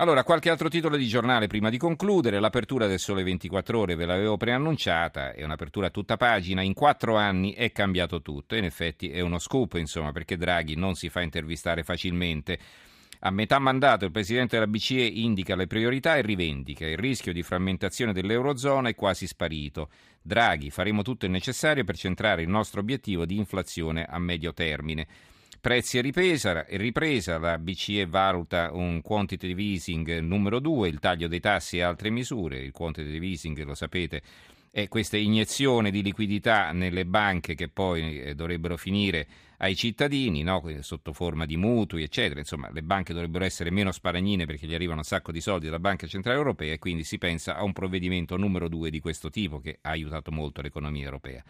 Allora, qualche altro titolo di giornale prima di concludere. L'apertura del Sole 24 Ore ve l'avevo preannunciata, è un'apertura a tutta pagina. In quattro anni è cambiato tutto. In effetti è uno scoop, insomma, perché Draghi non si fa intervistare facilmente. A metà mandato il presidente della BCE indica le priorità e rivendica il rischio di frammentazione dell'Eurozona è quasi sparito. Draghi, faremo tutto il necessario per centrare il nostro obiettivo di inflazione a medio termine. Prezzi e ripresa, ripresa, la BCE valuta un quantitative easing numero 2, il taglio dei tassi e altre misure. Il quantitative easing, lo sapete, è questa iniezione di liquidità nelle banche che poi eh, dovrebbero finire ai cittadini, no? sotto forma di mutui, eccetera. Insomma, le banche dovrebbero essere meno sparagnine perché gli arrivano un sacco di soldi dalla Banca Centrale Europea e quindi si pensa a un provvedimento numero 2 di questo tipo che ha aiutato molto l'economia europea.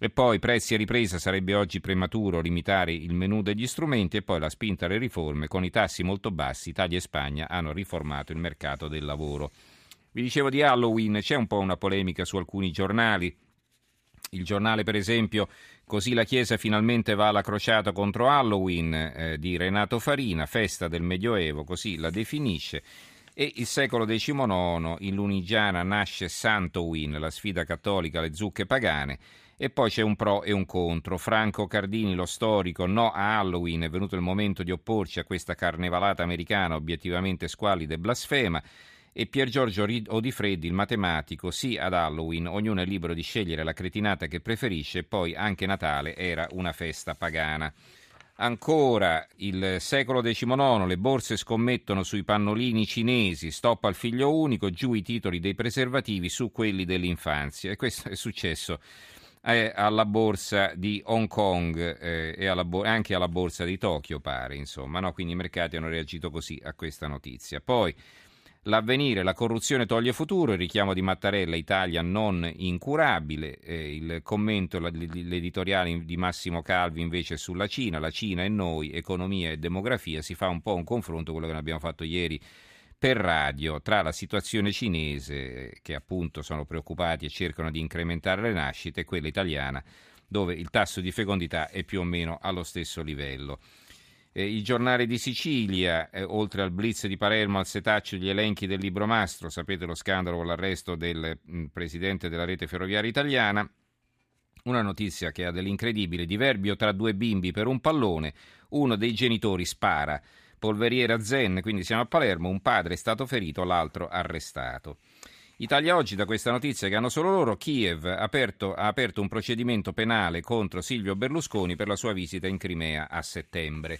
E poi prezzi e ripresa sarebbe oggi prematuro limitare il menù degli strumenti e poi la spinta alle riforme con i tassi molto bassi. Italia e Spagna hanno riformato il mercato del lavoro. Vi dicevo di Halloween, c'è un po' una polemica su alcuni giornali. Il giornale, per esempio, Così la Chiesa finalmente va alla crociata contro Halloween eh, di Renato Farina, festa del Medioevo, così la definisce. E il secolo XIX, in Lunigiana nasce Santowin, la sfida cattolica alle zucche pagane. E poi c'è un pro e un contro. Franco Cardini, lo storico, no a Halloween, è venuto il momento di opporci a questa carnevalata americana obiettivamente squalida e blasfema. E Pier Giorgio Odifreddi, il matematico, sì ad Halloween, ognuno è libero di scegliere la cretinata che preferisce, poi anche Natale era una festa pagana. Ancora il secolo XIX, le borse scommettono sui pannolini cinesi, stop al figlio unico, giù i titoli dei preservativi su quelli dell'infanzia. E questo è successo eh, alla borsa di Hong Kong eh, e alla bo- anche alla borsa di Tokyo, pare, insomma, no? quindi i mercati hanno reagito così a questa notizia. Poi l'avvenire, la corruzione toglie futuro, il richiamo di Mattarella, Italia non incurabile, eh, il commento, l'editoriale di Massimo Calvi invece sulla Cina, la Cina e noi, economia e demografia, si fa un po' un confronto, quello che abbiamo fatto ieri per radio tra la situazione cinese, che appunto sono preoccupati e cercano di incrementare le nascite, e quella italiana, dove il tasso di fecondità è più o meno allo stesso livello. Eh, I giornali di Sicilia, eh, oltre al blitz di Palermo, al setaccio gli elenchi del libro mastro, sapete lo scandalo con l'arresto del mh, mm, presidente della rete ferroviaria italiana. Una notizia che ha dell'incredibile, diverbio tra due bimbi per un pallone, uno dei genitori spara polveriera Zen, quindi siamo a Palermo, un padre è stato ferito, l'altro arrestato. Italia Oggi, da questa notizia che hanno solo loro, Kiev ha aperto, ha aperto un procedimento penale contro Silvio Berlusconi per la sua visita in Crimea a settembre.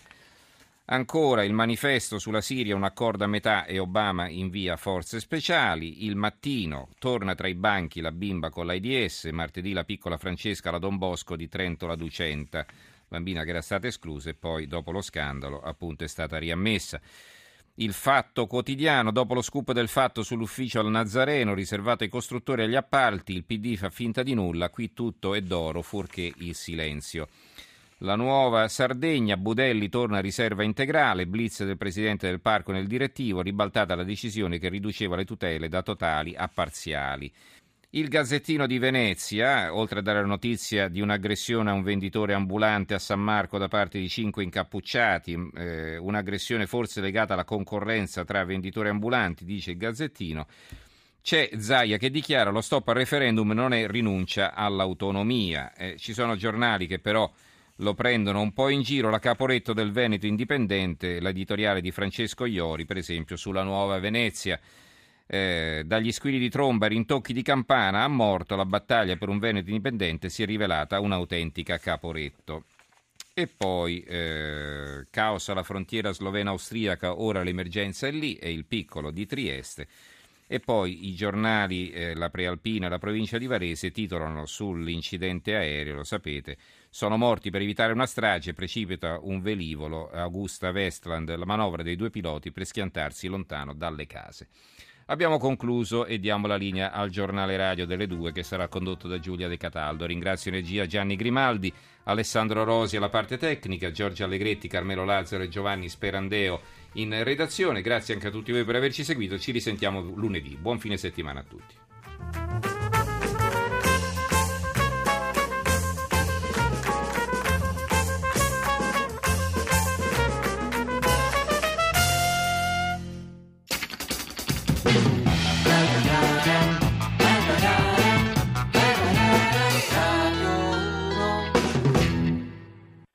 Ancora il manifesto sulla Siria, un accordo a metà e Obama invia forze speciali. Il mattino torna tra i banchi la bimba con l'AIDS, martedì la piccola Francesca la Don Bosco di Trento la Ducenta bambina che era stata esclusa e poi dopo lo scandalo appunto è stata riammessa. Il fatto quotidiano, dopo lo scoop del fatto sull'ufficio al Nazareno riservato ai costruttori e agli appalti, il PD fa finta di nulla, qui tutto è d'oro, fuorché il silenzio. La nuova Sardegna, Budelli torna a riserva integrale, blitz del presidente del parco nel direttivo, ribaltata la decisione che riduceva le tutele da totali a parziali. Il Gazzettino di Venezia, oltre a dare la notizia di un'aggressione a un venditore ambulante a San Marco da parte di cinque incappucciati, eh, un'aggressione forse legata alla concorrenza tra venditori ambulanti, dice il Gazzettino, c'è Zaia che dichiara lo stop al referendum non è rinuncia all'autonomia. Eh, ci sono giornali che però lo prendono un po' in giro, la Caporetto del Veneto Indipendente, l'editoriale di Francesco Iori, per esempio, sulla Nuova Venezia eh, dagli squilli di tromba e rintocchi di campana a morto la battaglia per un Veneto indipendente si è rivelata un'autentica caporetto. E poi eh, caos alla frontiera slovena-austriaca, ora l'emergenza è lì, è il piccolo di Trieste. E poi i giornali, eh, la Prealpina e la provincia di Varese titolano sull'incidente aereo, lo sapete, sono morti per evitare una strage, precipita un velivolo, Augusta Westland, la manovra dei due piloti per schiantarsi lontano dalle case. Abbiamo concluso e diamo la linea al giornale radio delle due che sarà condotto da Giulia De Cataldo. Ringrazio in regia Gianni Grimaldi, Alessandro Rosi alla parte tecnica, Giorgio Allegretti, Carmelo Lazzaro e Giovanni Sperandeo in redazione. Grazie anche a tutti voi per averci seguito. Ci risentiamo lunedì. Buon fine settimana a tutti.